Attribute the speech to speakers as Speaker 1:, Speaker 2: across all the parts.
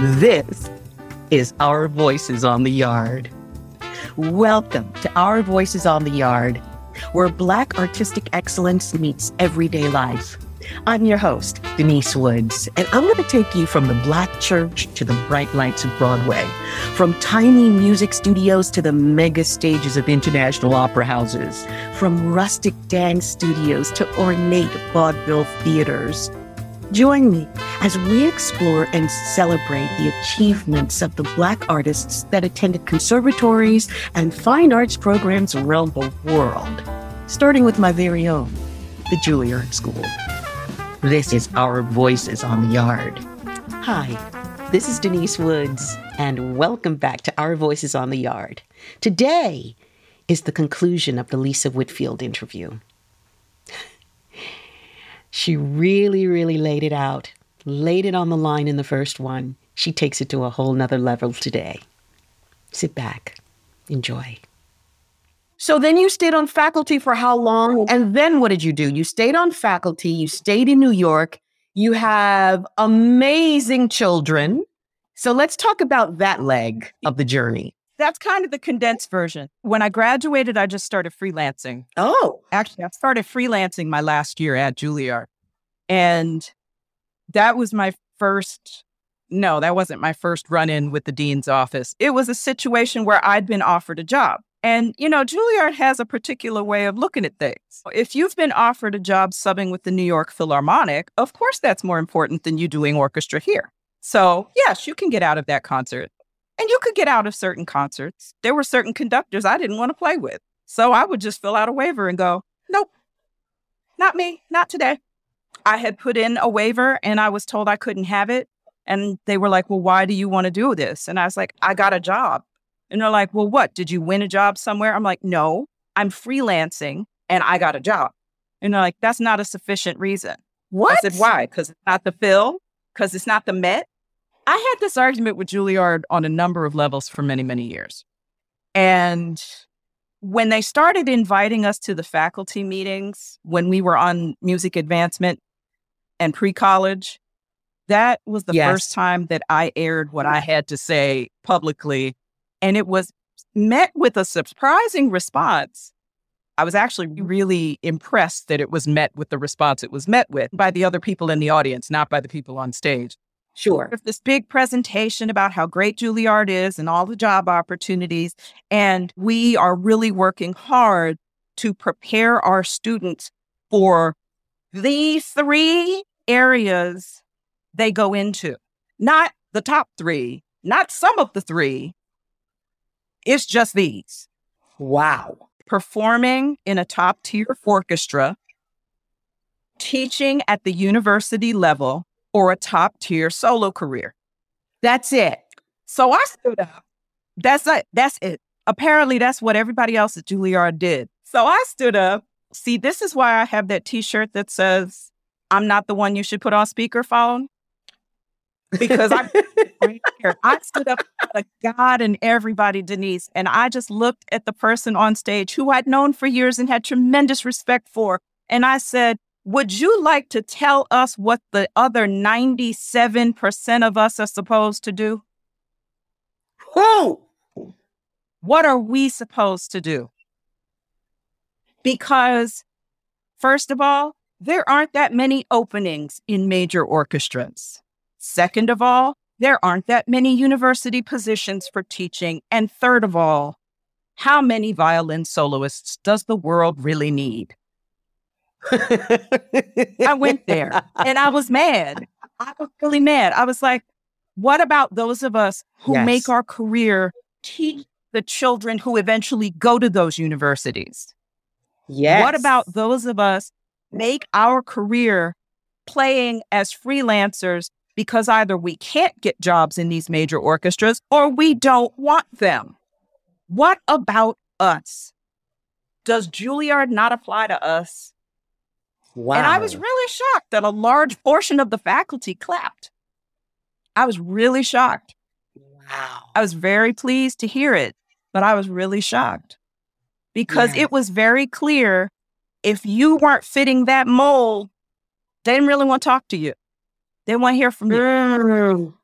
Speaker 1: This is Our Voices on the Yard. Welcome to Our Voices on the Yard, where Black artistic excellence meets everyday life. I'm your host, Denise Woods, and I'm going to take you from the Black church to the bright lights of Broadway, from tiny music studios to the mega stages of international opera houses, from rustic dance studios to ornate vaudeville theaters. Join me as we explore and celebrate the achievements of the Black artists that attended conservatories and fine arts programs around the world, starting with my very own, the Juilliard School. This is Our Voices on the Yard. Hi, this is Denise Woods, and welcome back to Our Voices on the Yard. Today is the conclusion of the Lisa Whitfield interview. She really, really laid it out, laid it on the line in the first one. She takes it to a whole nother level today. Sit back, enjoy. So then you stayed on faculty for how long? And then what did you do? You stayed on faculty, you stayed in New York, you have amazing children. So let's talk about that leg of the journey.
Speaker 2: That's kind of the condensed version. When I graduated, I just started freelancing.
Speaker 1: Oh,
Speaker 2: Actually, I started freelancing my last year at Juilliard. And that was my first, no, that wasn't my first run in with the dean's office. It was a situation where I'd been offered a job. And, you know, Juilliard has a particular way of looking at things. If you've been offered a job subbing with the New York Philharmonic, of course that's more important than you doing orchestra here. So, yes, you can get out of that concert. And you could get out of certain concerts. There were certain conductors I didn't want to play with. So I would just fill out a waiver and go, nope, not me, not today. I had put in a waiver and I was told I couldn't have it. And they were like, well, why do you want to do this? And I was like, I got a job. And they're like, well, what? Did you win a job somewhere? I'm like, no, I'm freelancing and I got a job. And they're like, that's not a sufficient reason.
Speaker 1: what?
Speaker 2: I said, why? Because it's not the Phil? Because it's not the Met? I had this argument with Juilliard on a number of levels for many, many years. And when they started inviting us to the faculty meetings when we were on music advancement and pre college, that was the
Speaker 1: Yes.
Speaker 2: first time that I aired what I had to say publicly. And it was met with a surprising response. I was actually really impressed that it was met with the response it was met with by the other people in the audience, not by the people on stage.
Speaker 1: Sure.
Speaker 2: This big presentation about how great Juilliard is and all the job opportunities. And we are really working hard to prepare our students for the three areas they go into, not the top three, not some of the three. It's just these
Speaker 1: Wow.
Speaker 2: performing in a top tier orchestra, teaching at the university level, or a top tier solo career.
Speaker 1: That's it.
Speaker 2: So I stood up. That's it. That's it. Apparently, that's what everybody else at Juilliard did. So I stood up. See, this is why I have that t shirt that says, I'm not the one you should put on speakerphone. Because I, I stood up to God and everybody, Denise, and I just looked at the person on stage who I'd known for years and had tremendous respect for. And I said, Would you like to tell us what the other 97% of us are supposed to do?
Speaker 1: Whoa.
Speaker 2: What are we supposed to do? Because, first of all, there aren't that many openings in major orchestras. Second of all, there aren't that many university positions for teaching. And third of all, how many violin soloists does the world really need? I went there and I was mad. I was really mad. I was like, what about those of us who
Speaker 1: Yes.
Speaker 2: make our career teach the children who eventually go to those universities?
Speaker 1: yes.
Speaker 2: What about those of us make our career playing as freelancers because either we can't get jobs in these major orchestras or we don't want them? What about us? Does Juilliard not apply to us?
Speaker 1: Wow.
Speaker 2: And I was really shocked that a large portion of the faculty clapped. I was really shocked.
Speaker 1: wow.
Speaker 2: I was very pleased to hear it, but I was really shocked because
Speaker 1: Yeah.
Speaker 2: it was very clear if you weren't fitting that mold, they didn't really want to talk to you. They want to hear from you.
Speaker 1: Mm.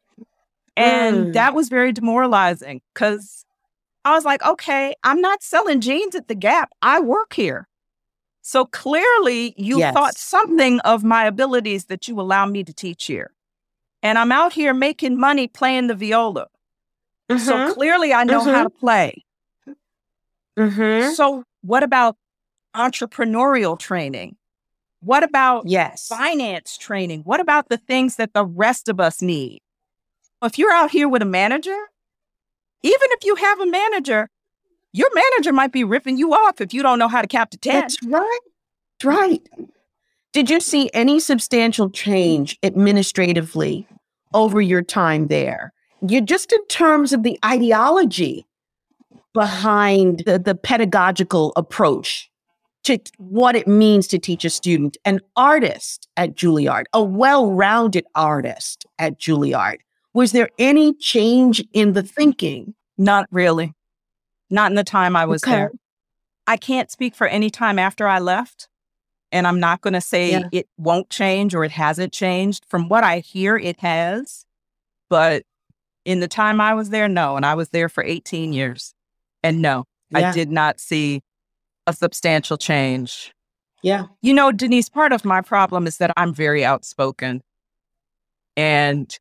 Speaker 2: And
Speaker 1: Mm.
Speaker 2: that was very demoralizing because I was like, okay, I'm not selling jeans at the Gap. I work here. So clearly, you thought something of my abilities that you allow me to teach here. And I'm out here making money playing the viola. So
Speaker 1: Mhm.
Speaker 2: clearly, I know how to play.
Speaker 1: Mhm.
Speaker 2: So, what about entrepreneurial training? What about
Speaker 1: Yes.
Speaker 2: finance training? What about the things that the rest of us need? If you're out here with a manager, even if you have a manager, your manager might be ripping you off if you don't know how to cap the 10.
Speaker 1: That's right. That's right. Did you see any substantial change administratively over your time there? You just in terms of the ideology behind the, the pedagogical approach to what it means to teach a student, an artist at Juilliard, a well-rounded artist at Juilliard. Was there any change in the thinking?
Speaker 2: Not really. Not in the time I was
Speaker 1: Okay.
Speaker 2: there. I can't speak for any time after I left. And I'm not going to say
Speaker 1: Yeah.
Speaker 2: it won't change or it hasn't changed. From what I hear, it has. But in the time I was there, no. And I was there for 18 years. And no,
Speaker 1: Yeah.
Speaker 2: I did not see a substantial change.
Speaker 1: Yeah.
Speaker 2: You know, Denise, part of my problem is that I'm very outspoken. And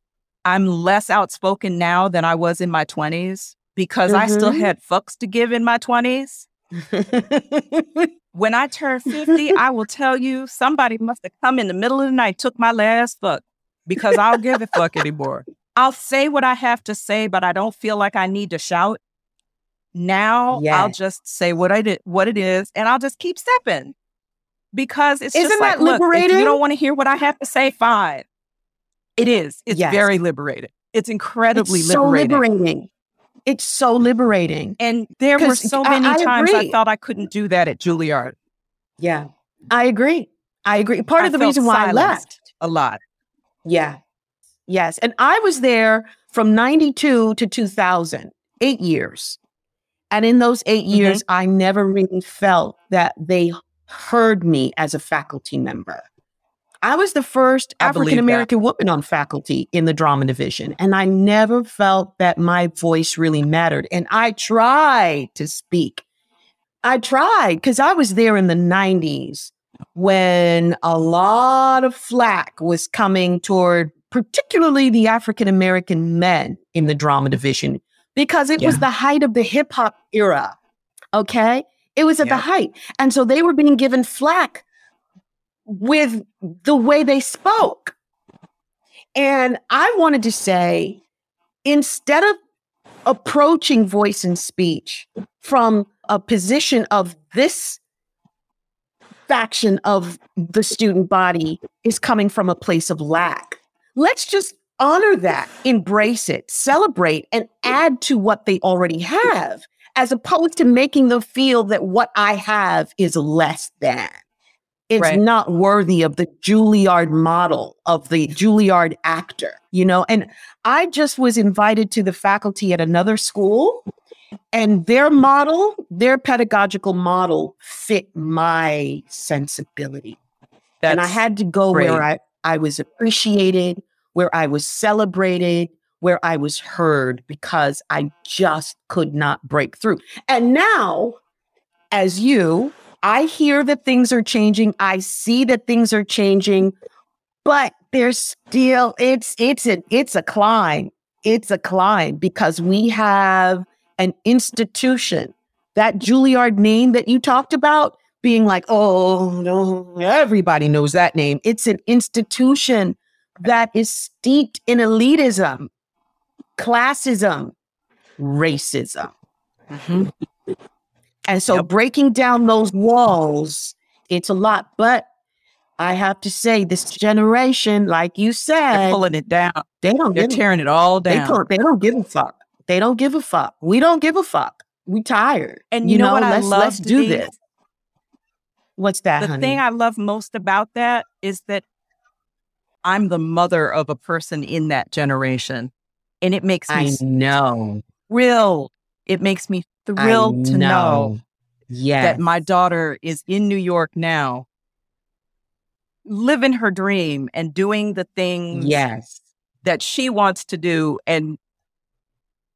Speaker 2: I'm less outspoken now than I was in my 20s because I still
Speaker 1: Mhm.
Speaker 2: had fucks to give in my 20s. When I turned 50, I will tell you somebody must have come in the middle of the night, took my last fuck because I don't give a fuck anymore. I'll say what I have to say, but I don't feel like I need to shout. Now I'll just say what I did, what it is, and I'll just keep stepping because it's
Speaker 1: Isn't
Speaker 2: just like,
Speaker 1: that
Speaker 2: look,
Speaker 1: liberating?
Speaker 2: you don't want to hear what I have to say, fine. It is. It's
Speaker 1: Yes.
Speaker 2: very liberating. It's incredibly
Speaker 1: it's so
Speaker 2: liberating.
Speaker 1: It's so liberating.
Speaker 2: And there were so many
Speaker 1: I
Speaker 2: times I
Speaker 1: agree.
Speaker 2: thought I couldn't do that at Juilliard.
Speaker 1: Yeah, I agree. I agree. Part
Speaker 2: I
Speaker 1: of the reason why I left.
Speaker 2: a lot.
Speaker 1: Yeah. Yes. And I was there from 92 to 2000, eight years. And in those 8
Speaker 2: Mhm.
Speaker 1: years, I never really felt that they heard me as a faculty member. I was the first
Speaker 2: I believe that.
Speaker 1: African American woman on faculty in the drama division. And I never felt that my voice really mattered. And I tried to speak. I tried because I was there in the 90s when a lot of flack was coming toward particularly the African American men in the drama division because it was the height of the hip hop era. Okay. It was at the height. And so they were being given flack with the way they spoke. And I wanted to say, instead of approaching voice and speech from a position of this faction of the student body is coming from a place of lack, let's just honor that, embrace it, celebrate, and add to what they already have, as opposed to making them feel that what I have is less than. It's
Speaker 2: Right.
Speaker 1: not worthy of the Juilliard model of the Juilliard actor, you know? And I just was invited to the faculty at another school, and their model, their pedagogical model fit my sensibility. and I had to go
Speaker 2: great.
Speaker 1: where I, I was appreciated, where I was celebrated, where I was heard because I just could not break through. And now, as you, I hear that things are changing. I see that things are changing, but there's still it's it's a it's a climb. It's a climb because we have an institution. That Juilliard name that you talked about being like, oh no, everybody knows that name. It's an institution that is steeped in elitism, classism, racism. Mm-hmm. And so
Speaker 2: Yep.
Speaker 1: breaking down those walls, it's a lot. But I have to say, this generation, like you
Speaker 2: They're
Speaker 1: said,
Speaker 2: pulling it down.
Speaker 1: they don't
Speaker 2: They're tearing it all down.
Speaker 1: don't, they don't give a fuck. They don't give a fuck. We don't give a fuck. We tired.
Speaker 2: And you know what
Speaker 1: let's,
Speaker 2: love,
Speaker 1: let's do this. What's that,
Speaker 2: the
Speaker 1: honey?
Speaker 2: thing I love most about that is that I'm the mother of a person in that generation. And it makes me
Speaker 1: I know.
Speaker 2: thrilled. It makes me thrilled
Speaker 1: I
Speaker 2: to know
Speaker 1: Yes.
Speaker 2: that my daughter is in New York now, living her dream and doing the things
Speaker 1: yes.
Speaker 2: that she wants to do and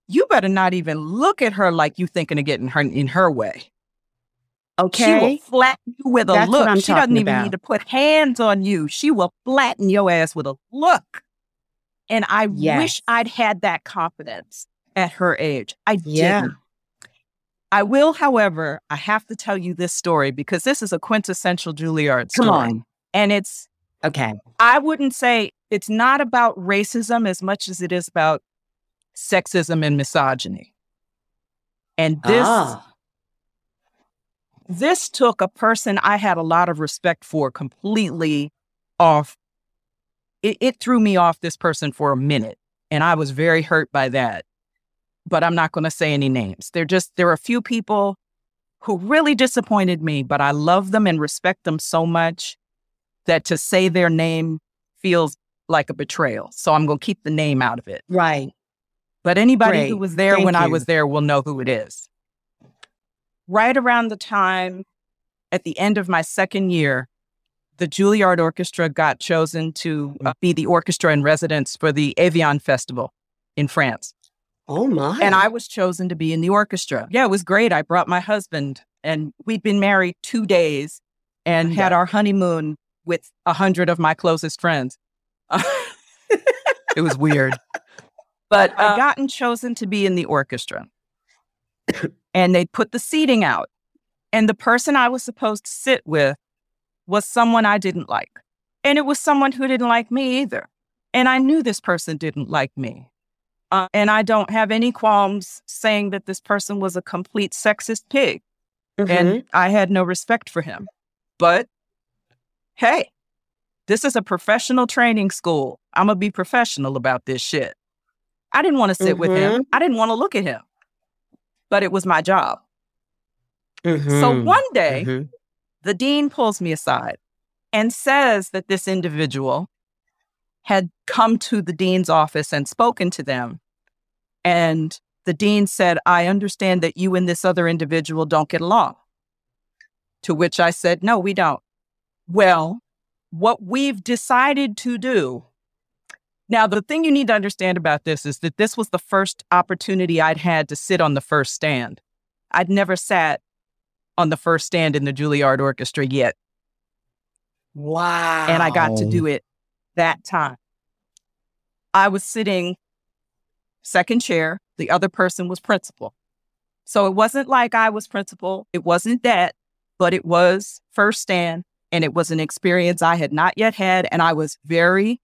Speaker 2: you better not even look at her like you thinking of getting her in her way.
Speaker 1: Okay.
Speaker 2: She will flatten you with a
Speaker 1: That's
Speaker 2: look. she doesn't even
Speaker 1: about.
Speaker 2: need to put hands on you. She will flatten your ass with a look. And I
Speaker 1: Yes.
Speaker 2: wish I'd had that confidence at her age. I
Speaker 1: Yeah.
Speaker 2: didn't. I will, however, I have to tell you this story because this is a quintessential Juilliard story.
Speaker 1: Come on.
Speaker 2: And it's
Speaker 1: Okay.
Speaker 2: I wouldn't say it's not about racism as much as it is about sexism and misogyny. And this
Speaker 1: Ah.
Speaker 2: this took a person I had a lot of respect for completely off. It, it threw me off this person for a minute, and I was very hurt by that. But I'm not going to say any names. They're just there are a few people who really disappointed me, but I love them and respect them so much that to say their name feels like a betrayal. So I'm going to keep the name out of it.
Speaker 1: Right.
Speaker 2: But anybody who was there
Speaker 1: Thank
Speaker 2: when I was there will know who it is. Right around the time at the end of my second year, the Juilliard Orchestra got chosen to be the orchestra in residence for the Evian Festival in France.
Speaker 1: Oh my.
Speaker 2: And I was chosen to be in the orchestra. Yeah, it was great. I brought my husband, and we'd been married two days and had our honeymoon with a hundred of my closest friends. it was weird. But I uh, gotten chosen to be in the orchestra. and they put the seating out. And the person I was supposed to sit with was someone I didn't like. And it was someone who didn't like me either. And I knew this person didn't like me. Uh, and I don't have any qualms saying that this person was a complete sexist pig.
Speaker 1: Mhm.
Speaker 2: And I had no respect for him. But hey, this is a professional training school. I'm going to be professional about this shit. I didn't want to sit with him. I didn't want to look at him. But it was my job. So
Speaker 1: Mhm.
Speaker 2: one day,
Speaker 1: Mhm.
Speaker 2: the dean pulls me aside and says that this individual had come to the dean's office and spoken to them. And the dean said, I understand that you and this other individual don't get along. To which I said, No, we don't. Well, what we've decided to do. Now, the thing you need to understand about this is that this was the first opportunity I'd had to sit on the first stand. I'd never sat on the first stand in the Juilliard Orchestra yet.
Speaker 1: Wow.
Speaker 2: And I got to do it that time. I was sitting second chair, the other person was principal. So it wasn't like I was principal, it wasn't that, but it was first stand. And it was an experience I had not yet had. And I was very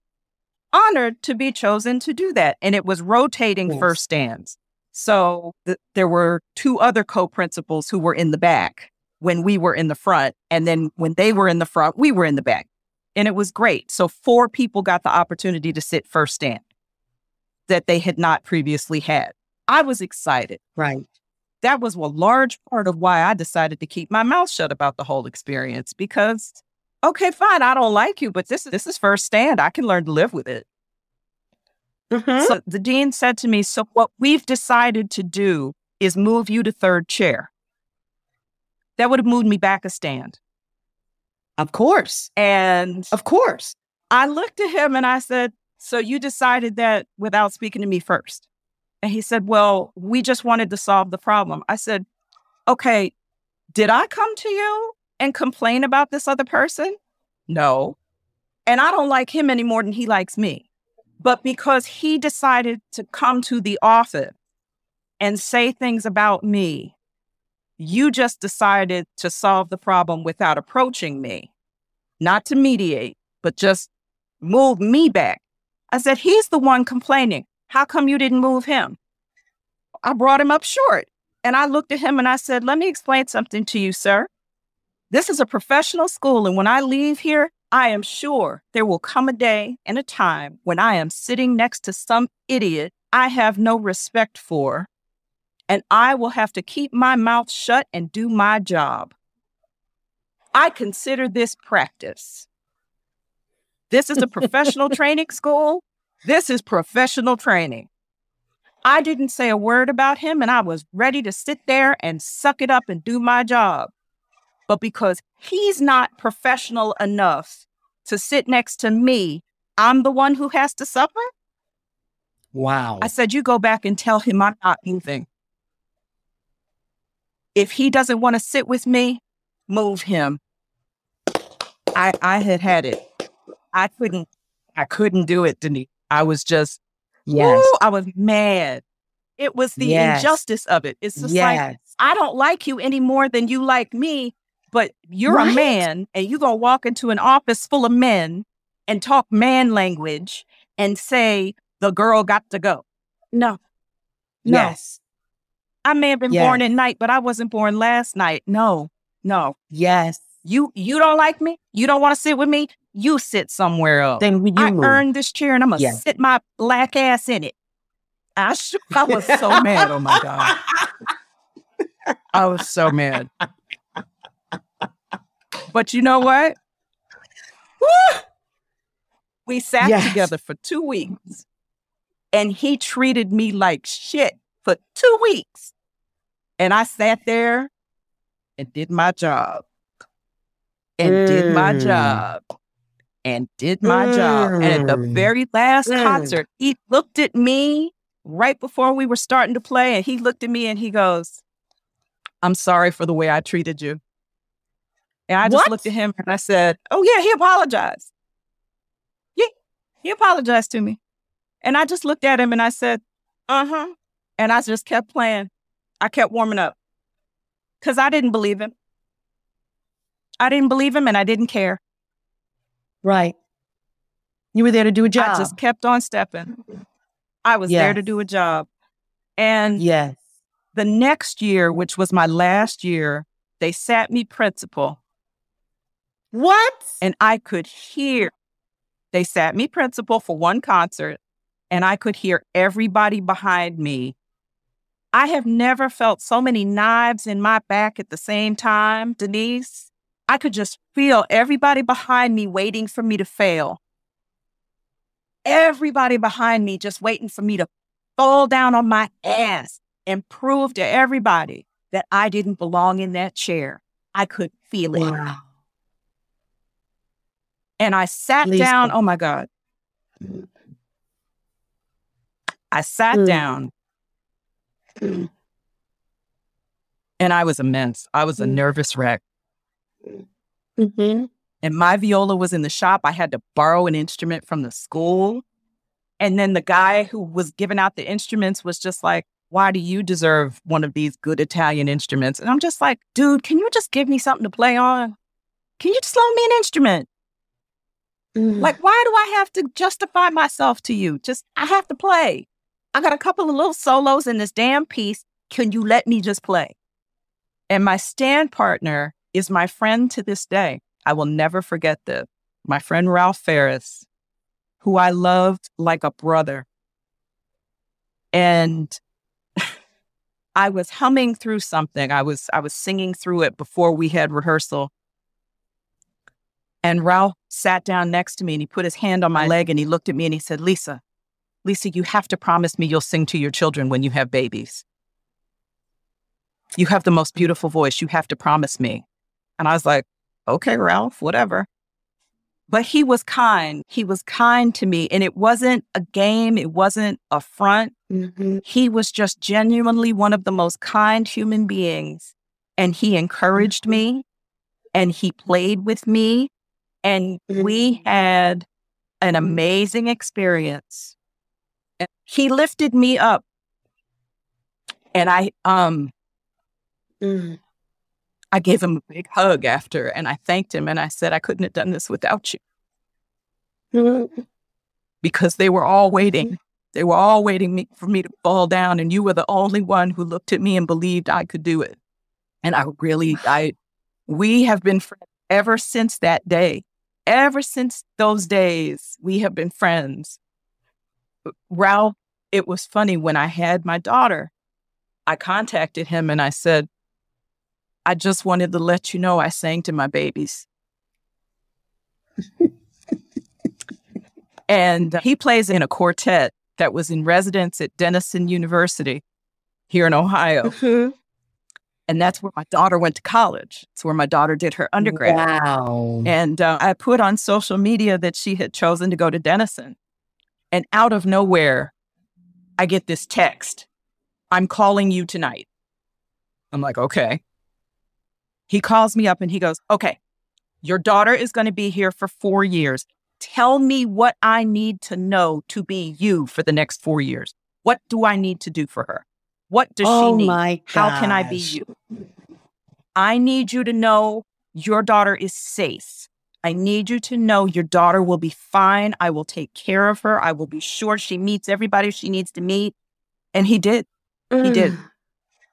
Speaker 2: honored to be chosen to do that. And it was rotating
Speaker 1: Yes.
Speaker 2: first stands. So th- there were two other co principals who were in the back when we were in the front. And then when they were in the front, we were in the back. And it was great. So four people got the opportunity to sit first stand that they had not previously had. I was excited.
Speaker 1: Right.
Speaker 2: That was a large part of why I decided to keep my mouth shut about the whole experience because okay, fine, I don't like you, but this this is first stand. I can learn to live with it.
Speaker 1: Mhm.
Speaker 2: So the dean said to me, So what we've decided to do is move you to third chair. That would have moved me back a stand.
Speaker 1: Of course.
Speaker 2: And
Speaker 1: Of course.
Speaker 2: I looked at him and I said, So you decided that without speaking to me first? And he said, Well, we just wanted to solve the problem. I said, Okay, did I come to you and complain about this other person? No. And I don't like him any more than he likes me. But because he decided to come to the office and say things about me, you just decided to solve the problem without approaching me, not to mediate, but just move me back. I said, He's the one complaining. How come you didn't move him? I brought him up short. And I looked at him and I said, Let me explain something to you, sir. This is a professional school. And when I leave here, I am sure there will come a day and a time when I am sitting next to some idiot I have no respect for, and I will have to keep my mouth shut and do my job. I consider this practice. This is a professional training school. This is professional training. I didn't say a word about him, and I was ready to sit there and suck it up and do my job. But because he's not professional enough to sit next to me, I'm the one who has to suffer.
Speaker 1: Wow.
Speaker 2: I said, You go back and tell him I'm not moving. If he doesn't want to sit with me, move him. I I had had it. I couldn't I couldn't do it, Denise. I was just
Speaker 1: yes.
Speaker 2: Woo, I was mad. It was the
Speaker 1: Yes.
Speaker 2: injustice of it. It's just like. I don't like you any more than you like me, but you're a man and you're gonna walk into an office full of men and talk man language and say the girl got to go. No. No.
Speaker 1: Yes.
Speaker 2: I may have been born at night, but I wasn't born last night. No. No.
Speaker 1: Yes.
Speaker 2: You you don't like me? You don't want to sit with me? You sit somewhere else.
Speaker 1: Then we you
Speaker 2: I
Speaker 1: move.
Speaker 2: earned this chair and I'm gonna
Speaker 1: Yes.
Speaker 2: sit my black ass in it. I sh- I was so mad. Oh my God. I was so mad. But you know what? Woo! We sat
Speaker 1: Yes.
Speaker 2: together for two weeks and he treated me like shit for two weeks. And I sat there and did my job and did my
Speaker 1: Mm.
Speaker 2: job and did my job. And at the
Speaker 1: Mm.
Speaker 2: very last
Speaker 1: Mm.
Speaker 2: concert, he looked at me right before we were starting to play and he looked at me and he goes, I'm sorry for the way I treated you. And I just
Speaker 1: What?
Speaker 2: looked at him and I said, Oh, yeah, he apologized. Yeah, he apologized to me. And I just looked at him and I said, Uh huh. And I just kept playing. I kept warming up because I didn't believe him. I didn't believe him and I didn't care.
Speaker 1: Right. You were there to do a job.
Speaker 2: I just kept on stepping. I was there to do a job. And
Speaker 1: yes.
Speaker 2: the next year, which was my last year, they sat me principal
Speaker 1: What?
Speaker 2: and I could hear. They sat me principal for one concert and I could hear everybody behind me. I have never felt so many knives in my back at the same time, Denise. I could just feel everybody behind me waiting for me to fail. Everybody behind me just waiting for me to fall down on my ass and prove to everybody that I didn't belong in that chair. I could feel it.
Speaker 1: Wow.
Speaker 2: And I sat
Speaker 1: Lisa.
Speaker 2: down. Oh my God. I sat
Speaker 1: Mm.
Speaker 2: down and I was immense. I was a
Speaker 1: Mm.
Speaker 2: nervous wreck.
Speaker 1: Mm-hmm.
Speaker 2: And my viola was in the shop. I had to borrow an instrument from the school. And then the guy who was giving out the instruments was just like, Why do you deserve one of these good Italian instruments? And I'm just like, Dude, can you just give me something to play on? Can you just loan me an instrument?
Speaker 1: Mm.
Speaker 2: Like, why do I have to justify myself to you? Just, I have to play. I got a couple of little solos in this damn piece. Can you let me just play? And my stand partner is my friend to this day. I will never forget this. My friend Ralph Farris, who I loved like a brother. And I was humming through something. I was I was singing through it before we had rehearsal. And Ralph sat down next to me and he put his hand on my leg and he looked at me and he said, Lisa, Lisa, you have to promise me you'll sing to your children when you have babies. You have the most beautiful voice. You have to promise me. And I was like, okay, Ralph, whatever. But he was kind. He was kind to me. And it wasn't a game, it wasn't a front.
Speaker 1: Mhm.
Speaker 2: He was just genuinely one of the most kind human beings. And he encouraged me and he played with me. And we had an amazing experience. He lifted me up. And I um
Speaker 1: Mm.
Speaker 2: I gave him a big hug after and I thanked him and I said I couldn't have done this without you
Speaker 1: Mhm.
Speaker 2: because they were all waiting. They were all waiting me, for me to fall down and you were the only one who looked at me and believed I could do it. And I really I we have been friends ever since that day. Ever since those days, we have been friends. Ralph, it was funny when I had my daughter, I contacted him and I said, I just wanted to let you know I sang to my babies. and he plays in a quartet that was in residence at Denison University here in Ohio.
Speaker 1: Mhm.
Speaker 2: And that's where my daughter went to college. It's where my daughter did her undergrad.
Speaker 1: Wow.
Speaker 2: And uh, I put on social media that she had chosen to go to Denison. And out of nowhere, I get this text. I'm calling you tonight. I'm like, okay. He calls me up and he goes, okay, your daughter is going to be here for four years. Tell me what I need to know to be you for the next four years. What do I need to do for her? What does
Speaker 1: oh
Speaker 2: she need?
Speaker 1: My
Speaker 2: How can I be you? I need you to know your daughter is safe. I need you to know your daughter will be fine. I will take care of her. I will be sure she meets everybody she needs to meet. And he did. He did.
Speaker 1: Mm.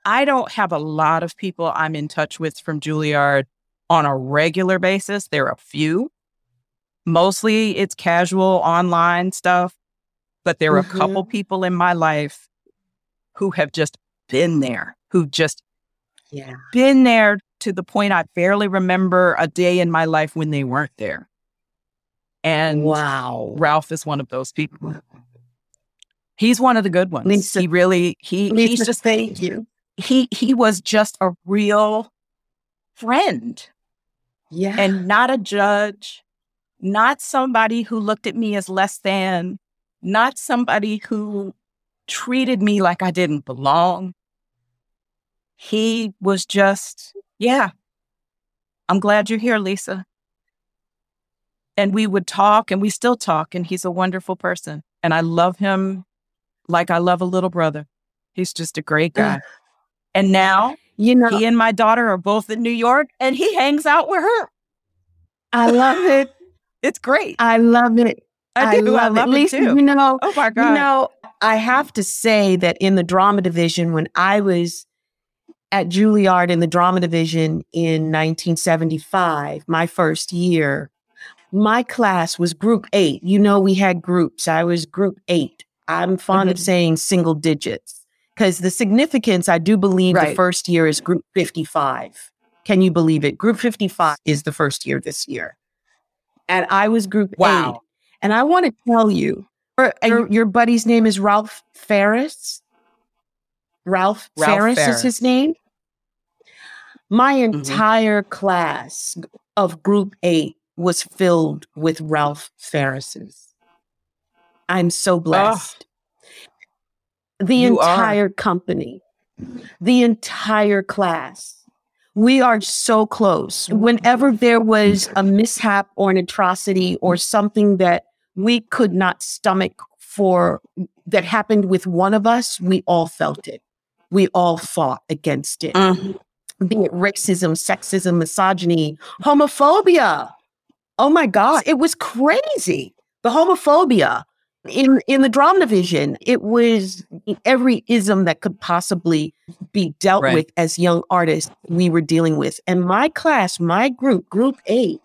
Speaker 2: I don't have a lot of people I'm in touch with from Juilliard on a regular basis. There are a few. Mostly it's casual online stuff, but there are a couple people in my life who have just been there, who've just
Speaker 1: Yeah.
Speaker 2: been there to the point I barely remember a day in my life when they weren't there. And
Speaker 1: Wow.
Speaker 2: Ralph is one of those people. He's one of the good ones.
Speaker 1: Lisa-
Speaker 2: he really he he's just
Speaker 1: thank you.
Speaker 2: he he was just a real friend
Speaker 1: Yeah.
Speaker 2: and not a judge, not somebody who looked at me as less than, not somebody who treated me like I didn't belong. He was just, yeah. I'm glad you're here, Lisa. And we would talk and we still talk, and he's a wonderful person. And I love him like I love a little brother. He's just a great guy. and now
Speaker 1: you know,
Speaker 2: he and my daughter are both in New York and he hangs out with her.
Speaker 1: I love it.
Speaker 2: It's great.
Speaker 1: I love it.
Speaker 2: I do. I
Speaker 1: love,
Speaker 2: love
Speaker 1: it.
Speaker 2: it
Speaker 1: Lisa,
Speaker 2: too.
Speaker 1: you know,
Speaker 2: Oh my God.
Speaker 1: you know, I have to say that in the drama division, when I was at Juilliard in the drama division in 1975, my first year, my class was group eight. You know, we had groups. I was group eight. I'm fond of
Speaker 2: Mhm.
Speaker 1: saying single digits because the significance, I do believe the first year is group 55. Can you believe it? Group 55 is the first year this year. And I was group
Speaker 2: Wow.
Speaker 1: eight. And I want to tell you, your,
Speaker 2: And
Speaker 1: your, your buddy's name is Ralph Farris. Ralph,
Speaker 2: Ralph
Speaker 1: Farris, is his name. My
Speaker 2: Mhm.
Speaker 1: entire class of group eight was filled with Ralph Farrises. I'm so blessed. The
Speaker 2: You are.
Speaker 1: entire company, the entire class. We are so close. Whenever there was a mishap or an atrocity or something that we could not stomach for that happened with one of us, we all felt it. We all fought against it.
Speaker 2: Mm.
Speaker 1: Be it racism, sexism, misogyny, homophobia. Oh my God, it was crazy. The homophobia in in the drama division, it was every ism that could possibly be dealt
Speaker 2: Right.
Speaker 1: with as young artists we were dealing with. And my class, my group, group eight,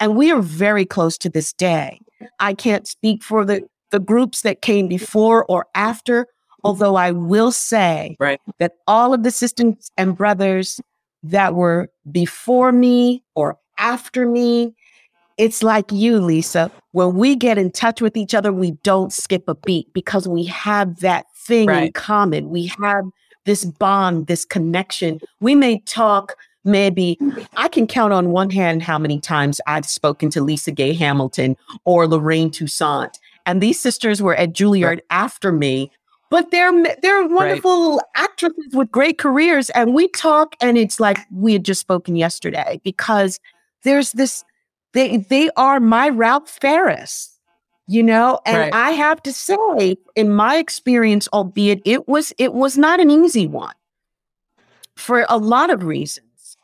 Speaker 1: and we are very close to this day. I can't speak for the the groups that came before or after, although I will say
Speaker 2: Right.
Speaker 1: that all of the sisters and brothers that were before me or after me, it's like you, Lisa. When we get in touch with each other, we don't skip a beat because we have that thing in common. We have this bond, this connection. We may talk, maybe I can count on one hand how many times I've spoken to Lisa Gay Hamilton or Lorraine Toussaint. And these sisters were at Juilliard after me, but they're they're wonderful actresses with great careers. And we talk, and it's like we had just spoken yesterday because there's this. They they are my Ralph Farris, you know. And
Speaker 2: Right.
Speaker 1: I have to say, in my experience, albeit it was it was not an easy one for a lot of reasons,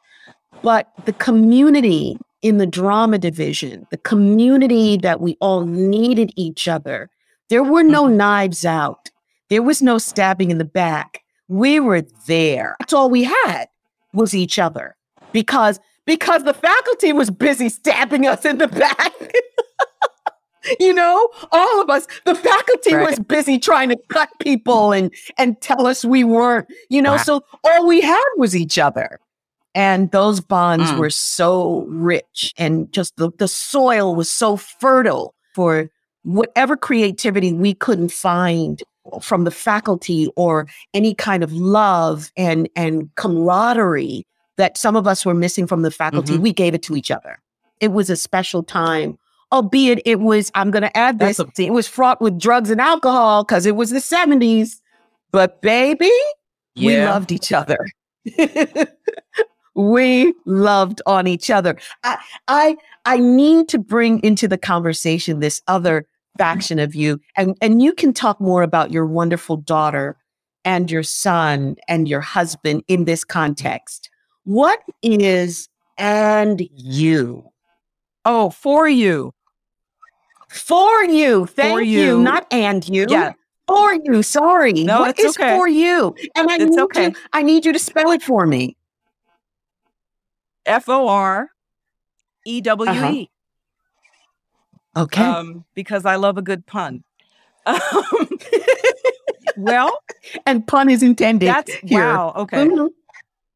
Speaker 1: but the community in the drama division, the community that we all needed each other. There were no mm-hmm. knives out. There was no stabbing in the back. We were there. That's all we had was each other because because the faculty was busy stabbing us in the back. you know, all of us, the faculty
Speaker 2: Right.
Speaker 1: was busy trying to cut people and and tell us we weren't, you know,
Speaker 2: Wow.
Speaker 1: so all we had was each other. And those bonds
Speaker 2: Mm.
Speaker 1: were so rich and just the, the soil was so fertile for whatever creativity we couldn't find from the faculty or any kind of love and and camaraderie that some of us were missing from the faculty
Speaker 2: Mhm.
Speaker 1: we gave it to each other it was a special time albeit it was, I'm going to add this,
Speaker 2: That's
Speaker 1: it was fraught with drugs and alcohol because it was the 70s. But baby, we loved each other. we loved on each other. I, I, I need to bring into the conversation this other faction of you, and and you can talk more about your wonderful daughter and your son and your husband in this context. What is and you
Speaker 2: Oh, for you.
Speaker 1: for you? Thank you.
Speaker 2: you.
Speaker 1: not and you.
Speaker 2: Yeah.
Speaker 1: For you, sorry.
Speaker 2: No,
Speaker 1: What
Speaker 2: it's
Speaker 1: is
Speaker 2: okay.
Speaker 1: for you? And I
Speaker 2: It's
Speaker 1: need
Speaker 2: okay.
Speaker 1: you, I need you to spell it for me.
Speaker 2: F O R E W E. Uh-huh.
Speaker 1: Okay.
Speaker 2: Um, because I love a good pun. Um, well,
Speaker 1: and pun is intended.
Speaker 2: that's
Speaker 1: here.
Speaker 2: wow. Okay.
Speaker 1: Mhm.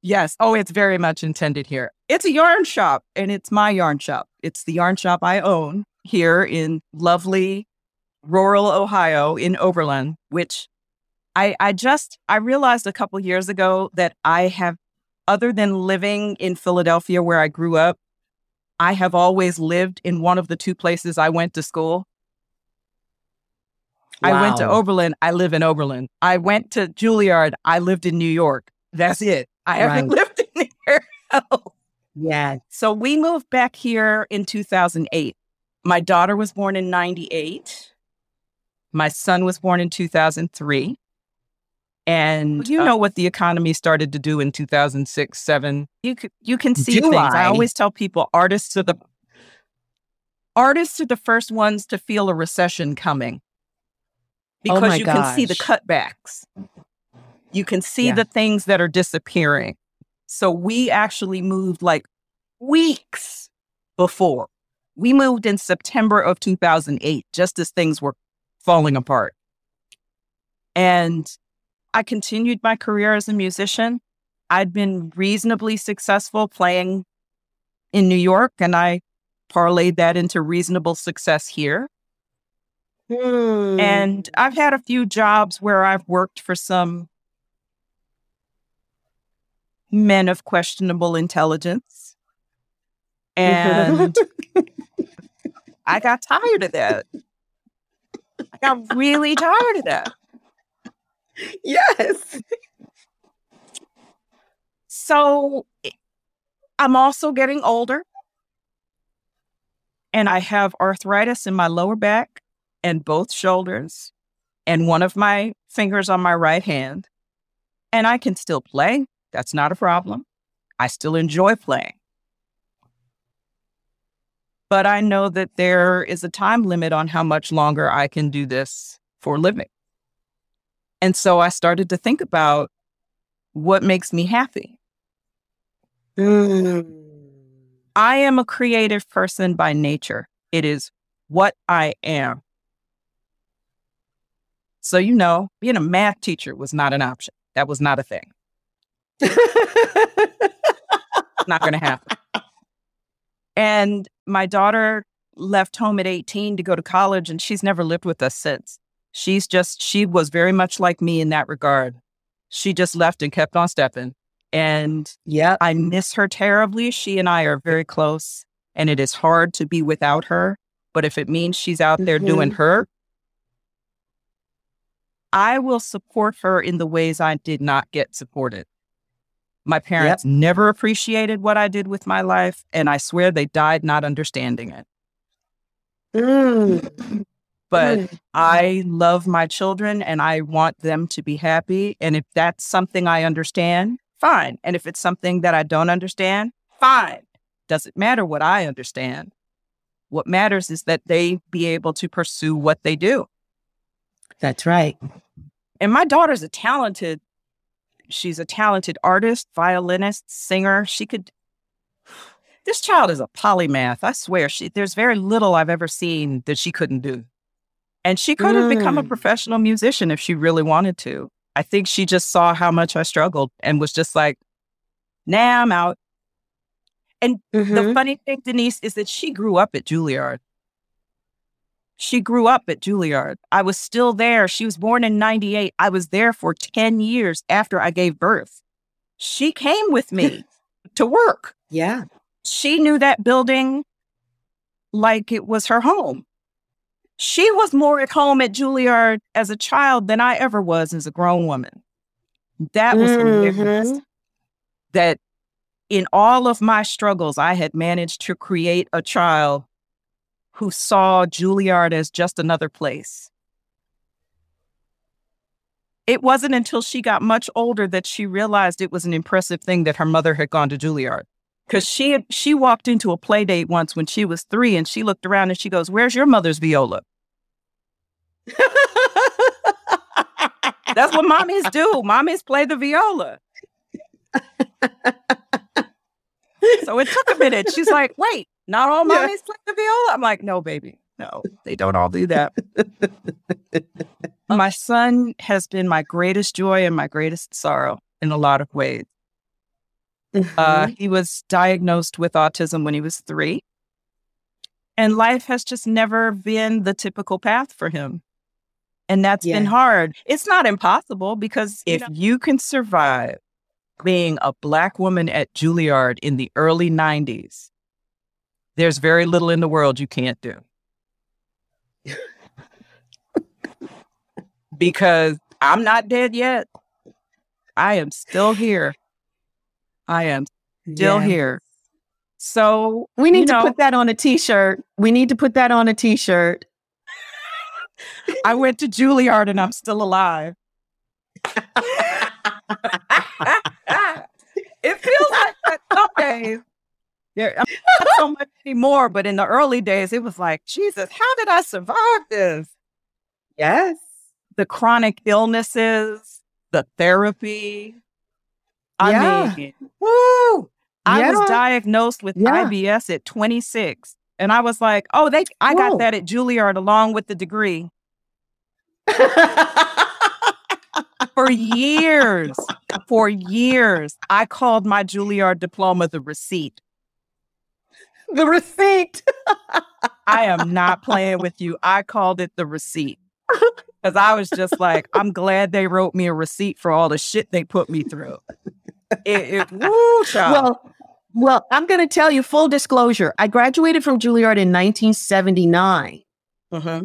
Speaker 2: Yes. Oh, it's very much intended here. It's a yarn shop and it's my yarn shop. It's the yarn shop I own here in lovely rural Ohio in Oberlin, which I, I just, I realized a couple years ago that I have, other than living in Philadelphia where I grew up, I have always lived in one of the two places I went to school. I went to Oberlin. I live in Oberlin. I went to Juilliard. I lived in New York. That's it. I haven't
Speaker 1: Right.
Speaker 2: lived anywhere else.
Speaker 1: Yeah.
Speaker 2: So we moved back here in 2008. My daughter was born in 98. My son was born in 2003. And you
Speaker 1: Uh,
Speaker 2: know what the economy started to do in 2006, 7. You you can see things.
Speaker 1: I?
Speaker 2: I always tell people artists are the artists are the first ones to feel a recession coming.
Speaker 1: Oh
Speaker 2: Because
Speaker 1: my
Speaker 2: you can see the cutbacks. You can see
Speaker 1: Yeah.
Speaker 2: the things that are disappearing. So we actually moved like weeks before. We moved in September of 2008, just as things were falling apart. And I continued my career as a musician. I'd been reasonably successful playing in New York, and I parlayed that into reasonable success here.
Speaker 1: Hmm.
Speaker 2: And I've had a few jobs where I've worked for some men of questionable intelligence. And I got tired of that. I got really tired of that.
Speaker 1: yes.
Speaker 2: So I'm also getting older. And I have arthritis in my lower back and both shoulders and one of my fingers on my right hand. And I can still play. That's not a problem. I still enjoy playing. But I know that there is a time limit on how much longer I can do this for living. And so I started to think about what makes me happy.
Speaker 1: Hmm.
Speaker 2: I am a creative person by nature. It is what I am. So, you know, being a math teacher was not an option. That was not a thing. Not going to happen. And my daughter left home at 18 to go to college, and she's never lived with us since. She's just, she was very much like me in that regard. She just left and kept on stepping. And
Speaker 1: yeah
Speaker 2: I miss her terribly. She and I are very close, and it is hard to be without her. But if it means she's out there doing her, I will support her in the ways I did not get supported. My parents never appreciated what I did with my life, and I swear they died not understanding it.
Speaker 1: Mm.
Speaker 2: But
Speaker 1: Mm.
Speaker 2: I love my children and I want them to be happy. And if that's something I understand, fine. And if it's something that I don't understand, fine. Doesn't matter what I understand. What matters is that they be able to pursue what they do.
Speaker 1: That's right.
Speaker 2: And my daughter's a talented, she's a talented artist, violinist, singer. She could, this child is a polymath. I swear, she, there's very little I've ever seen that she couldn't do. And she could have become a
Speaker 1: Mm.
Speaker 2: professional musician if she really wanted to. I think she just saw how much I struggled and was just like, nah, I'm out. And the
Speaker 1: Mhm.
Speaker 2: funny thing, Denise, is that she grew up at Juilliard. She grew up at Juilliard. I was still there. She was born in 98. I was there for 10 years after I gave birth. She came with me to work.
Speaker 1: Yeah.
Speaker 2: She knew that building like it was her home. She was more at home at Juilliard as a child than I ever was as a grown woman. That was mm-hmm. that in all of my struggles, I had managed to create a child who saw Juilliard as just another place. It wasn't until she got much older that she realized it was an impressive thing that her mother had gone to Juilliard. Because she had, she walked into a play date once when she was three and she looked around and she goes, Where's your mother's viola? That's what mommies do. Mommies play the viola. so it took a minute. She's like, wait, not all mommies yeah. play the viola? I'm like, no, baby. No, they don't all do that. my son has been my greatest joy and my greatest sorrow in a lot of ways. Uh, mm-hmm. Uh, he was diagnosed with autism when he was three. And life has just never been the typical path for him. And that's yeah. been hard. It's not impossible because if you, know, you can survive being a Black woman at Juilliard in the early 90s, there's very little in the world you can't do. because I'm not dead yet. I am still here. I am still yes. here. So
Speaker 1: we need to know, put that on a t-shirt. We need to put that on a t-shirt.
Speaker 2: I went to Juilliard and I'm still alive. it feels like that some days. There, I'm not so much anymore, but in the early days, it was like, Jesus, how did I survive this?
Speaker 1: Yes.
Speaker 2: The chronic illnesses, the therapy. I yeah. mean, woo! I yeah. was diagnosed with yeah. IBS at 26. And I was like, oh, they I got that at Juilliard along with the degree. for years, for years, I called my Juilliard diploma the receipt.
Speaker 1: The receipt.
Speaker 2: I am not playing with you. I called it the receipt. Because I was just like, I'm glad they wrote me a receipt for all the shit they put me through. It, it, woo,
Speaker 1: well, well, I'm going to tell you full disclosure. I graduated from Juilliard in 1979. Mm-hmm.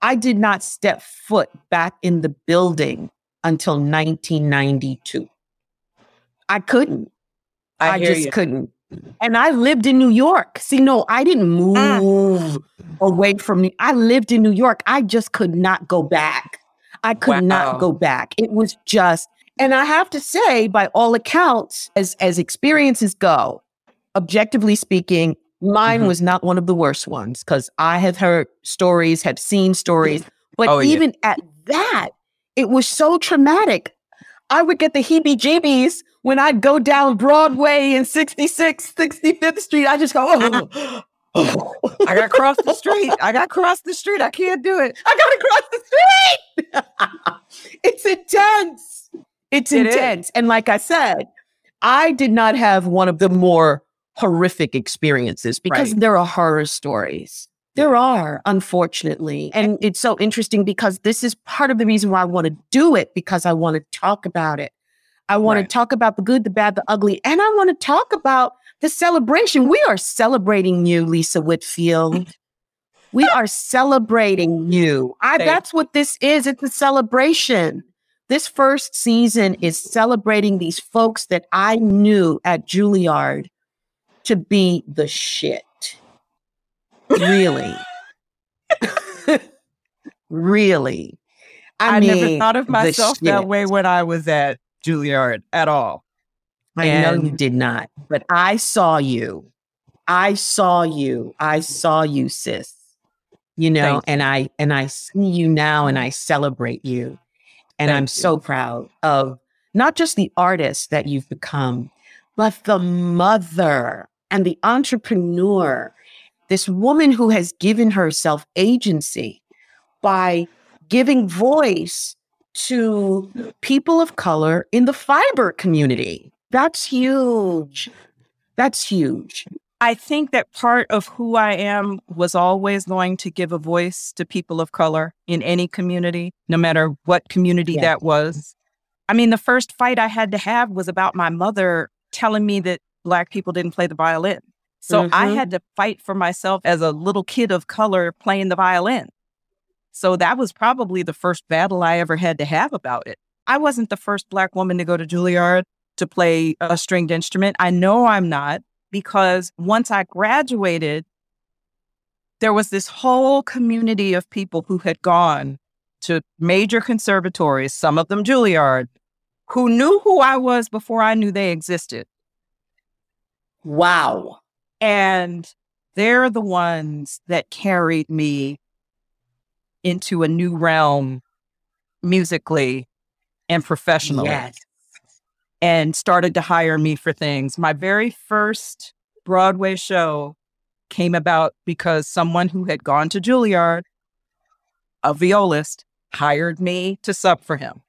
Speaker 1: I did not step foot back in the building until 1992. I couldn't. I, I just you. couldn't. And I lived in New York. See, no, I didn't move mm. away from me. I lived in New York. I just could not go back. I could wow. not go back. It was just and I have to say, by all accounts, as as experiences go, objectively speaking, mine mm-hmm. was not one of the worst ones because I have heard stories, have seen stories, but oh, even yeah. at that, it was so traumatic. I would get the heebie jeebies when I'd go down Broadway in 66, 65th Street. I just go, oh,
Speaker 2: oh. I got to cross the street. I got to cross the street. I can't do it.
Speaker 1: I got to cross the street. it's intense. It's it intense. Is. And like I said, I did not have one of the more horrific experiences because right. there are horror stories. There are, unfortunately. And it's so interesting because this is part of the reason why I want to do it because I want to talk about it. I want right. to talk about the good, the bad, the ugly, and I want to talk about the celebration. We are celebrating you, Lisa Whitfield. we are celebrating you. I, that's what this is. It's a celebration. This first season is celebrating these folks that I knew at Juilliard to be the shit. Really. really.
Speaker 2: I, I mean, never thought of myself that way when I was at Juilliard at all.
Speaker 1: I and know you did not, but I saw you. I saw you. I saw you, sis. You know, and I and I see you now and I celebrate you. And Thank I'm you. so proud of not just the artist that you've become, but the mother and the entrepreneur, this woman who has given herself agency by giving voice to people of color in the fiber community. That's huge. That's huge.
Speaker 2: I think that part of who I am was always going to give a voice to people of color in any community, no matter what community yeah. that was. I mean, the first fight I had to have was about my mother telling me that Black people didn't play the violin. So mm-hmm. I had to fight for myself as a little kid of color playing the violin. So that was probably the first battle I ever had to have about it. I wasn't the first Black woman to go to Juilliard to play a stringed instrument. I know I'm not because once I graduated, there was this whole community of people who had gone to major conservatories, some of them Juilliard, who knew who I was before I knew they existed.
Speaker 1: Wow.
Speaker 2: And they're the ones that carried me into a new realm musically and professionally.
Speaker 1: Yes.
Speaker 2: And started to hire me for things. My very first Broadway show came about because someone who had gone to Juilliard, a violist, hired me to sub for him.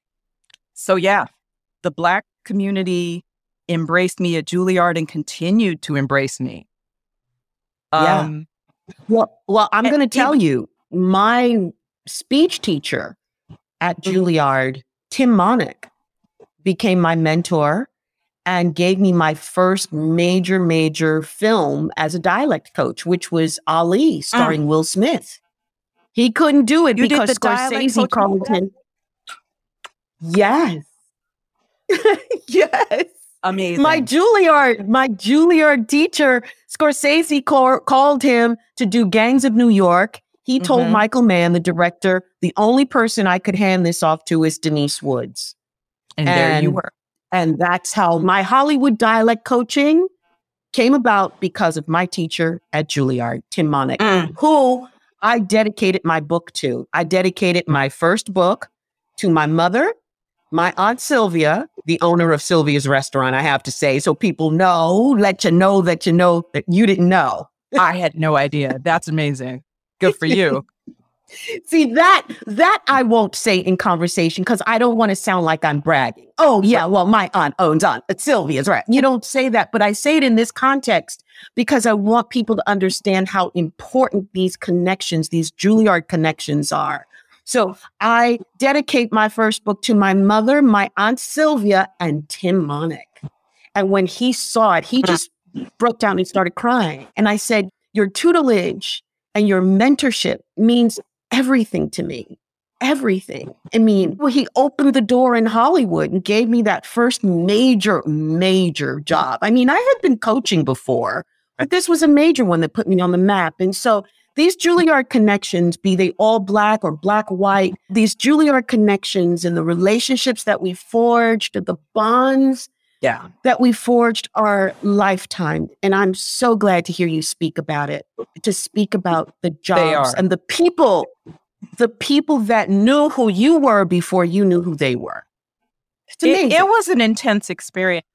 Speaker 2: So, yeah, the Black community embraced me at Juilliard and continued to embrace me.
Speaker 1: Um, yeah. Well, well, I'm going to tell you, my speech teacher at mm-hmm. Juilliard, Tim Monich, became my mentor and gave me my first major, major film as a dialect coach, which was Ali, starring Will Smith. He couldn't do it because
Speaker 2: Scorsese called him.
Speaker 1: Yes. yes.
Speaker 2: Amazing.
Speaker 1: My Juilliard, my Juilliard teacher, Scorsese call, called him to do Gangs of New York. He mm-hmm. told Michael Mann, the director, the only person I could hand this off to is Denise Woods.
Speaker 2: And, and there you were.
Speaker 1: And that's how my Hollywood dialect coaching came about because of my teacher at Juilliard, Tim Monich, mm. who I dedicated my book to. I dedicated my first book to my mother my aunt Sylvia, the owner of Sylvia's restaurant, I have to say, so people know, let you know that you know that you didn't know.
Speaker 2: I had no idea. That's amazing. Good for you.
Speaker 1: See that that I won't say in conversation because I don't want to sound like I'm bragging. Oh yeah, well my aunt owns aunt uh, Sylvia's right. You don't say that, but I say it in this context because I want people to understand how important these connections, these Juilliard connections are. So I dedicate my first book to my mother, my aunt Sylvia, and Tim Monich. And when he saw it, he hmm. just broke down and started crying. And I said, Your tutelage and your mentorship means everything to me. Everything. I mean, well, he opened the door in Hollywood and gave me that first major, major job. I mean, I had been coaching before, but this was a major one that put me on the map. And so these Juilliard connections, be they all black or black white, these Juilliard connections and the relationships that we forged, the bonds
Speaker 2: yeah.
Speaker 1: that we forged our lifetime. And I'm so glad to hear you speak about it, to speak about the jobs and the people, the people that knew who you were before you knew who they were.
Speaker 2: It, it was an intense experience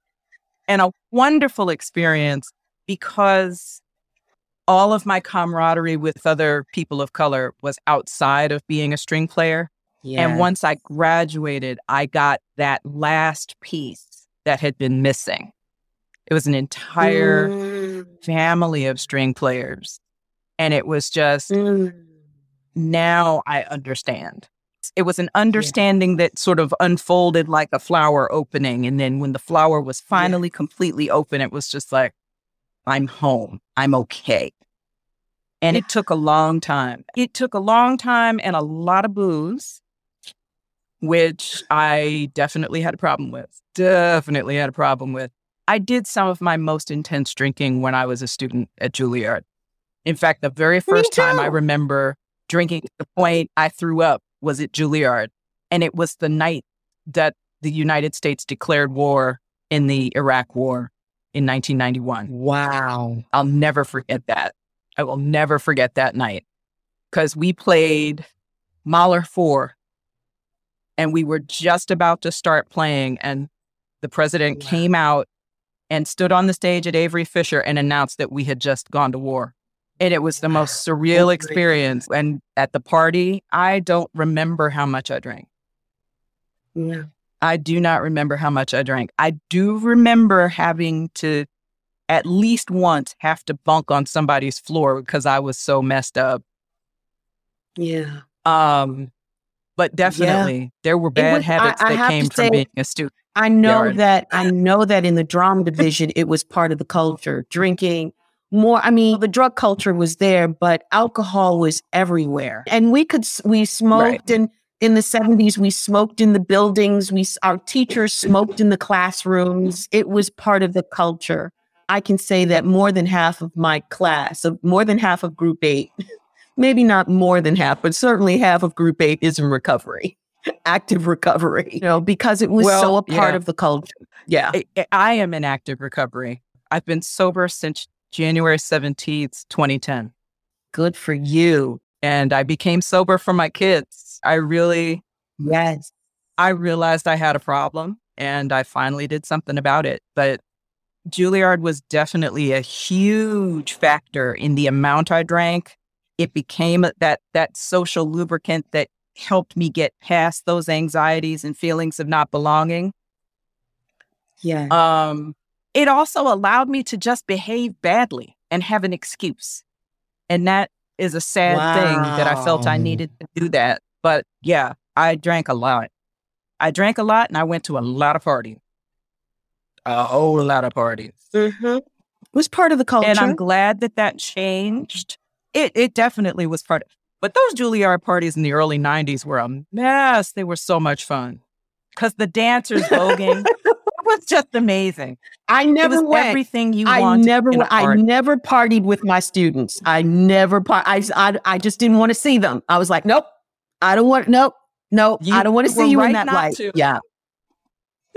Speaker 2: and a wonderful experience because all of my camaraderie with other people of color was outside of being a string player. Yes. And once I graduated, I got that last piece that had been missing. It was an entire mm. family of string players. And it was just, mm. now I understand. It was an understanding yeah. that sort of unfolded like a flower opening. And then when the flower was finally yeah. completely open, it was just like, I'm home. I'm okay. And it took a long time. It took a long time and a lot of booze, which I definitely had a problem with. Definitely had a problem with. I did some of my most intense drinking when I was a student at Juilliard. In fact, the very first time I remember drinking to the point I threw up was at Juilliard. And it was the night that the United States declared war in the Iraq War in 1991. Wow. I'll never forget that. I will never forget that night because we played Mahler 4 and we were just about to start playing. And the president wow. came out and stood on the stage at Avery Fisher and announced that we had just gone to war. And it was the most surreal experience. And at the party, I don't remember how much I drank.
Speaker 1: Yeah.
Speaker 2: I do not remember how much I drank. I do remember having to at least once have to bunk on somebody's floor because I was so messed up.
Speaker 1: Yeah.
Speaker 2: Um, but definitely yeah. there were bad was, habits I, I that came from say, being a student.
Speaker 1: I know that I know that in the drama division it was part of the culture. Drinking more i mean the drug culture was there but alcohol was everywhere and we could we smoked right. and in the 70s we smoked in the buildings we our teachers smoked in the classrooms it was part of the culture i can say that more than half of my class of more than half of group 8 maybe not more than half but certainly half of group 8 is in recovery active recovery. You know because it was well, so a part yeah. of the culture. Yeah.
Speaker 2: I, I am in active recovery. I've been sober since january 17th 2010
Speaker 1: good for you.
Speaker 2: And i became sober for my kids. I really,
Speaker 1: yes,
Speaker 2: I realized I had a problem and I finally did something about it. But Juilliard was definitely a huge factor in the amount I drank. It became that that social lubricant that helped me get past those anxieties and feelings of not belonging.
Speaker 1: Yeah.
Speaker 2: Um, it also allowed me to just behave badly and have an excuse. And that is a sad wow. thing that I felt I needed to do that. But yeah, I drank a lot. I drank a lot and I went to a lot of parties. A whole lot of parties.
Speaker 1: Mm-hmm. It was part of the culture.
Speaker 2: And I'm glad that that changed. It, it definitely was part of But those Juilliard parties in the early 90s were a mess. They were so much fun. Because the dancers voguing was just amazing.
Speaker 1: I never went.
Speaker 2: Everything you
Speaker 1: I never. I never partied with my students. I never. Par- I, I I just didn't want to see them. I was like, nope. I don't want, nope, nope. You I don't want to see you right in that light. To. Yeah.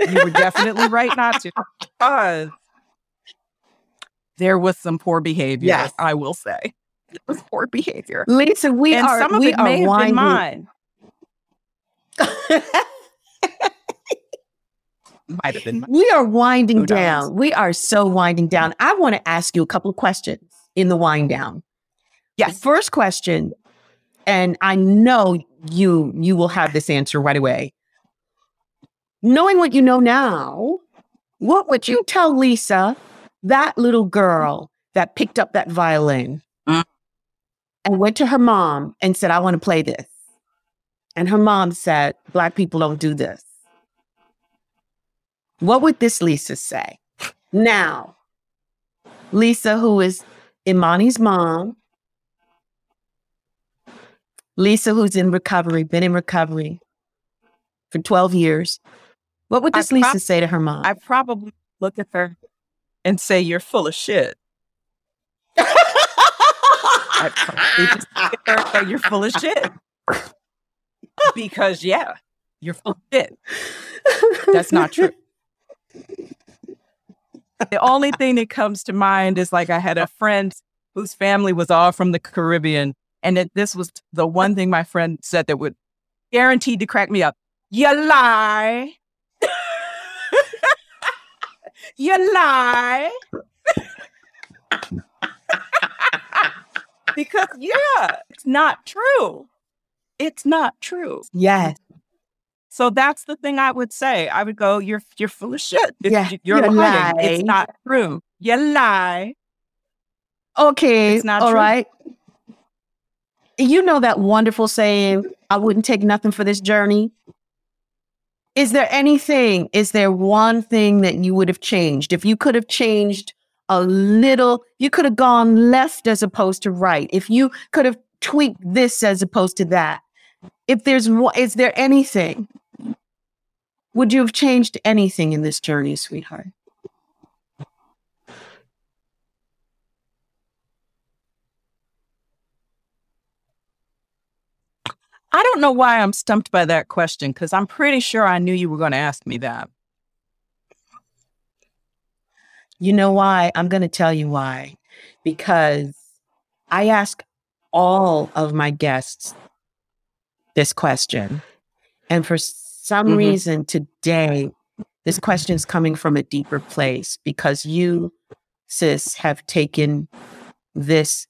Speaker 2: You were definitely right not to. Because there was some poor behavior, yes. I will say. It was poor behavior.
Speaker 1: Lisa, we and are, some of we it may have been mine.
Speaker 2: Might have been mine.
Speaker 1: We are winding down. We are so winding down. I want to ask you a couple of questions in the wind down. Yes. The first question, and I know you you will have this answer right away. Knowing what you know now, what would you tell Lisa, that little girl that picked up that violin. And went to her mom and said, I want to play this? And her mom said, Black people don't do this. What would this Lisa say? Now, Lisa, who is Imani's mom, Lisa, who's in recovery, been in recovery for 12 years. What would this prob- Lisa say to her mom?
Speaker 2: I probably look at her and say, You're full of shit. Probably just You're full of shit. because, yeah, you're full of shit. That's not true. The only thing that comes to mind is like I had a friend whose family was all from the Caribbean and this was the one thing my friend said that would guaranteed to crack me up. You lie. you lie. because yeah, it's not true. It's not true.
Speaker 1: Yes.
Speaker 2: So that's the thing I would say. I would go, "You're you're full of shit. Yeah, you're, you lying. It's not true. You lie."
Speaker 1: Okay. It's not all true. right you know that wonderful saying, I wouldn't take nothing for this journey. Is there anything, is there one thing that you would have changed? If you could have changed a little, you could have gone left as opposed to right. If you could have tweaked this as opposed to that. If there's, is there anything? Would you have changed anything in this journey, sweetheart?
Speaker 2: I don't know why I'm stumped by that question because I'm pretty sure I knew you were going to ask me that.
Speaker 1: You know why? I'm going to tell you why. Because I ask all of my guests this question. And for some mm-hmm. reason today, this question is coming from a deeper place because you, sis, have taken this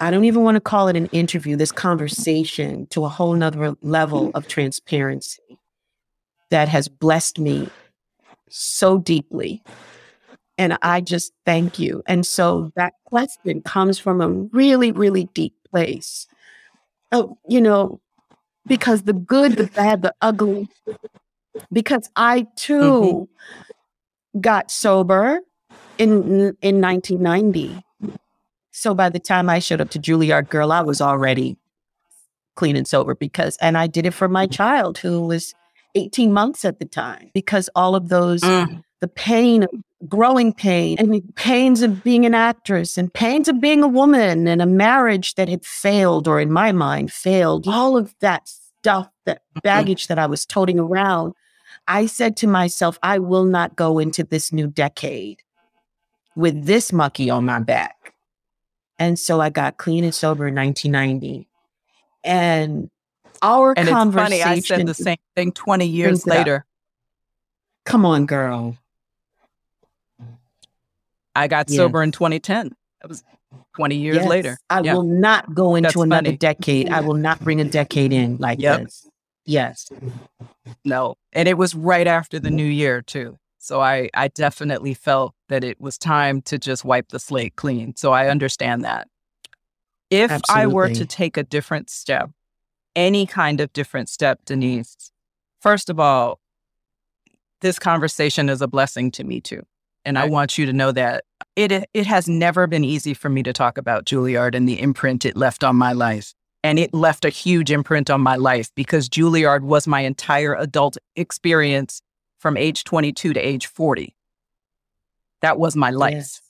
Speaker 1: I don't even want to call it an interview, this conversation to a whole nother level of transparency that has blessed me so deeply. And I just thank you. And so that question comes from a really, really deep place. Oh, you know, because the good, the bad, the ugly, because I too mm-hmm. got sober in in 1990 So by the time I showed up to Juilliard, girl, I was already clean and sober because, and I did it for my child who was 18 months at the time because all of those, mm. The pain, of growing pain, and pains of being an actress and pains of being a woman and a marriage that had failed, or in my mind, failed, all of that stuff, that mm-hmm. baggage that I was toting around. I said to myself, I will not go into this new decade with this monkey on my back. And so I got clean and sober in 1990. And our
Speaker 2: and
Speaker 1: conversation.
Speaker 2: It's funny, I said the same thing 20 years later.
Speaker 1: Come on, girl.
Speaker 2: I got yes. sober in 2010. That was 20 years yes. later.
Speaker 1: I yeah. will not go into That's another funny. decade. I will not bring a decade in like yep. this. Yes.
Speaker 2: No. And it was right after the new year, too. So I, I definitely felt that it was time to just wipe the slate clean. So I understand that. If Absolutely. I were to take a different step, any kind of different step, Denise, first of all, this conversation is a blessing to me too. And I want you to know that it it has never been easy for me to talk about Juilliard and the imprint it left on my life. And it left a huge imprint on my life because Juilliard was my entire adult experience from age 22 to age 40. That was my life. Yes.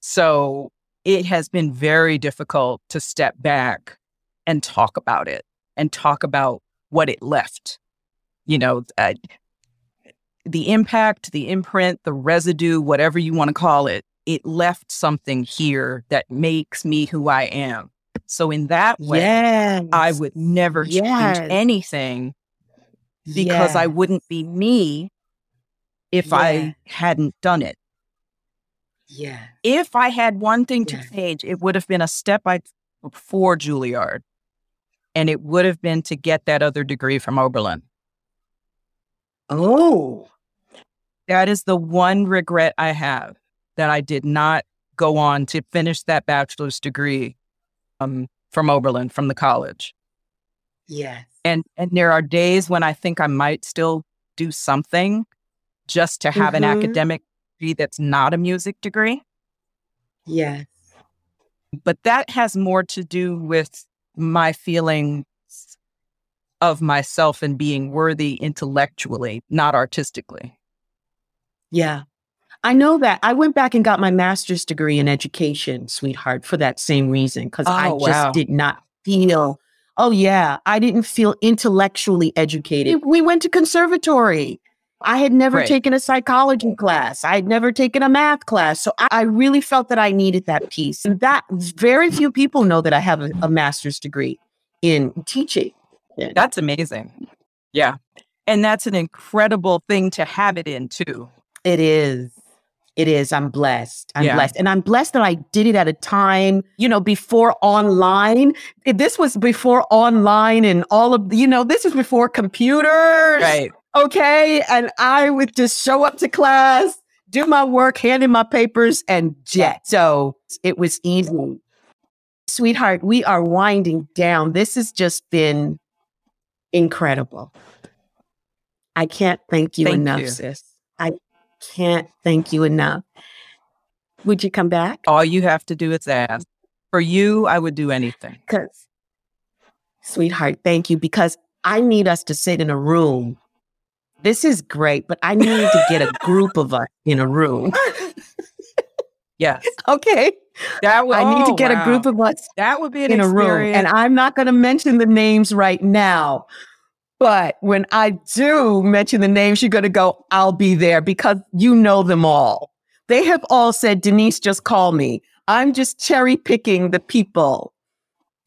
Speaker 2: So it has been very difficult to step back and talk about it and talk about what it left. You know, uh, the impact, the imprint, the residue, whatever you want to call it, it left something here that makes me who I am. So in that way, yes. I would never yes. change anything because yes. I wouldn't be me if I hadn't done it.
Speaker 1: Yeah.
Speaker 2: If I had one thing to change, it would have been a step I before Juilliard. And it would have been to get that other degree from Oberlin.
Speaker 1: Oh.
Speaker 2: That is the one regret I have that I did not go on to finish that bachelor's degree um, from Oberlin, from the college.
Speaker 1: Yes.
Speaker 2: And and there are days when I think I might still do something just to have mm-hmm. an academic degree that's not a music degree.
Speaker 1: Yes.
Speaker 2: But that has more to do with my feelings of myself and being worthy intellectually, not artistically.
Speaker 1: Yeah. I know that. I went back and got my master's degree in education, sweetheart, for that same reason, because oh, I just did not feel, oh, yeah, I didn't feel intellectually educated. We went to conservatory. I had never right. taken a psychology class. I had never taken a math class. So I, really felt that I needed that piece. And that very few people know that I have a, a master's degree in teaching.
Speaker 2: That's amazing. Yeah. And that's an incredible thing to have it in too.
Speaker 1: It is. It is. I'm blessed. I'm yeah. blessed. And I'm blessed that I did it at a time, you know, before online. This was before online and all of, you know, this is before computers.
Speaker 2: Right.
Speaker 1: Okay. And I would just show up to class, do my work, hand in my papers, and jet. So it was easy. Sweetheart, we are winding down. This has just been incredible. I can't thank you thank enough, you. sis. Can't thank you enough. Would you come back?
Speaker 2: All you have to do is ask. For you, I would do anything.
Speaker 1: Because, sweetheart, thank you. Because I need us to sit in a room this is great, but I need to get a group of us in a room.
Speaker 2: yes.
Speaker 1: Okay.
Speaker 2: That would,
Speaker 1: I need to oh, get wow. a group of us
Speaker 2: that would be in
Speaker 1: experience.
Speaker 2: a room.
Speaker 1: And I'm not going to mention the names right now. But when I do mention the names, you're going to go, I'll be there because you know them all. They have all said, Denise, just call me. I'm just cherry picking the people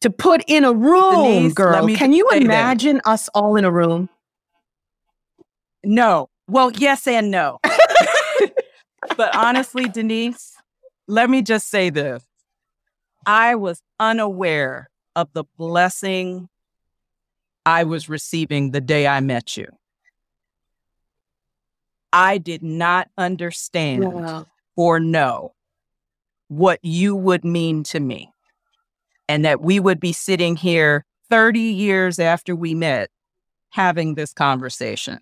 Speaker 1: to put in a room, Denise, girl. Can you imagine that. us all in a room?
Speaker 2: No. Well, yes and no. but honestly, Denise, let me just say this. I was unaware of the blessing I was receiving the day I met you. I did not understand or know what you would mean to me and that we would be sitting here 30 years after we met having this conversation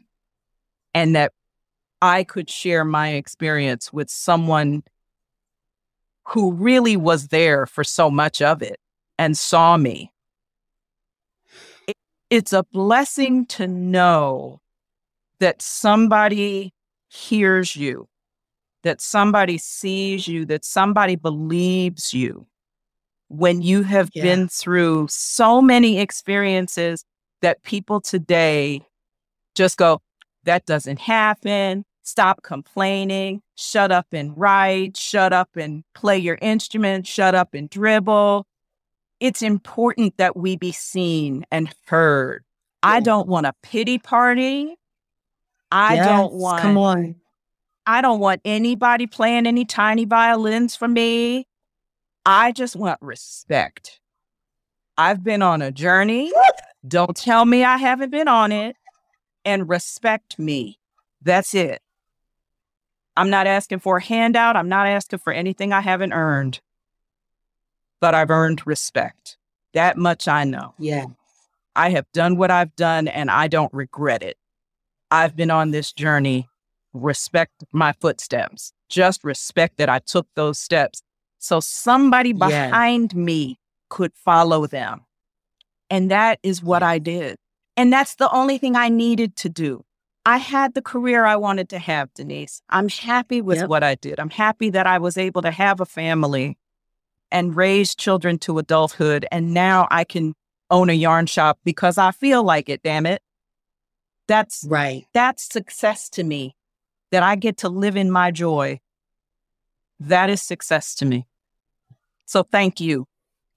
Speaker 2: and that I could share my experience with someone who really was there for so much of it and saw me. It, it's a blessing to know that somebody hears you, that somebody sees you, that somebody believes you when you have yeah. been through so many experiences that people today just go, that doesn't happen. Stop complaining. Shut up and write. Shut up and play your instrument. Shut up and dribble. It's important that we be seen and heard. Yeah. I don't want a pity party. I yes, don't want.
Speaker 1: Come on.
Speaker 2: I don't want anybody playing any tiny violins for me. I just want respect. I've been on a journey. Don't tell me I haven't been on it and respect me. That's it. I'm not asking for a handout. I'm not asking for anything I haven't earned, but I've earned respect. That much I know.
Speaker 1: Yeah.
Speaker 2: I have done what I've done and I don't regret it. I've been on this journey. Respect my footsteps. Just respect that I took those steps so somebody behind yeah. me could follow them. And that is what I did. And that's the only thing I needed to do. I had the career I wanted to have, Denise. I'm happy with yep. what I did. I'm happy that I was able to have a family and raise children to adulthood. And now I can own a yarn shop because I feel like it, damn it. That's
Speaker 1: right.
Speaker 2: That's success to me that I get to live in my joy. That is success to me. So thank you.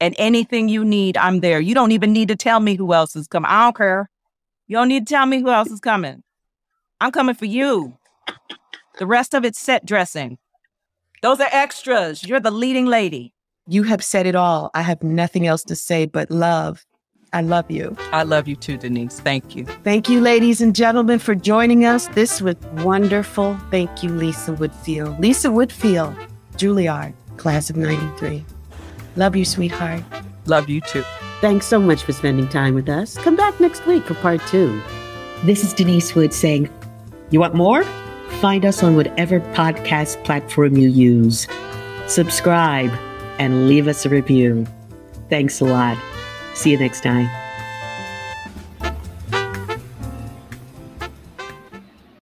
Speaker 2: And anything you need, I'm there. You don't even need to tell me who else is coming. I don't care. You don't need to tell me who else is coming. I'm coming for you. The rest of it's set dressing. Those are extras. You're the leading lady.
Speaker 1: You have said it all. I have nothing else to say but love. I love you.
Speaker 2: I love you too, Denise. Thank you.
Speaker 1: Thank you, ladies and gentlemen, for joining us. This was wonderful. Thank you, Lisa Woodfield. Lisa Woodfield, Juilliard, class of 93. Love you, sweetheart.
Speaker 2: Love you too.
Speaker 1: Thanks so much for spending time with us. Come back next week for part two. This is Denise Wood saying, You want more? Find us on whatever podcast platform you use. Subscribe and leave us a review. Thanks a lot. See you next time.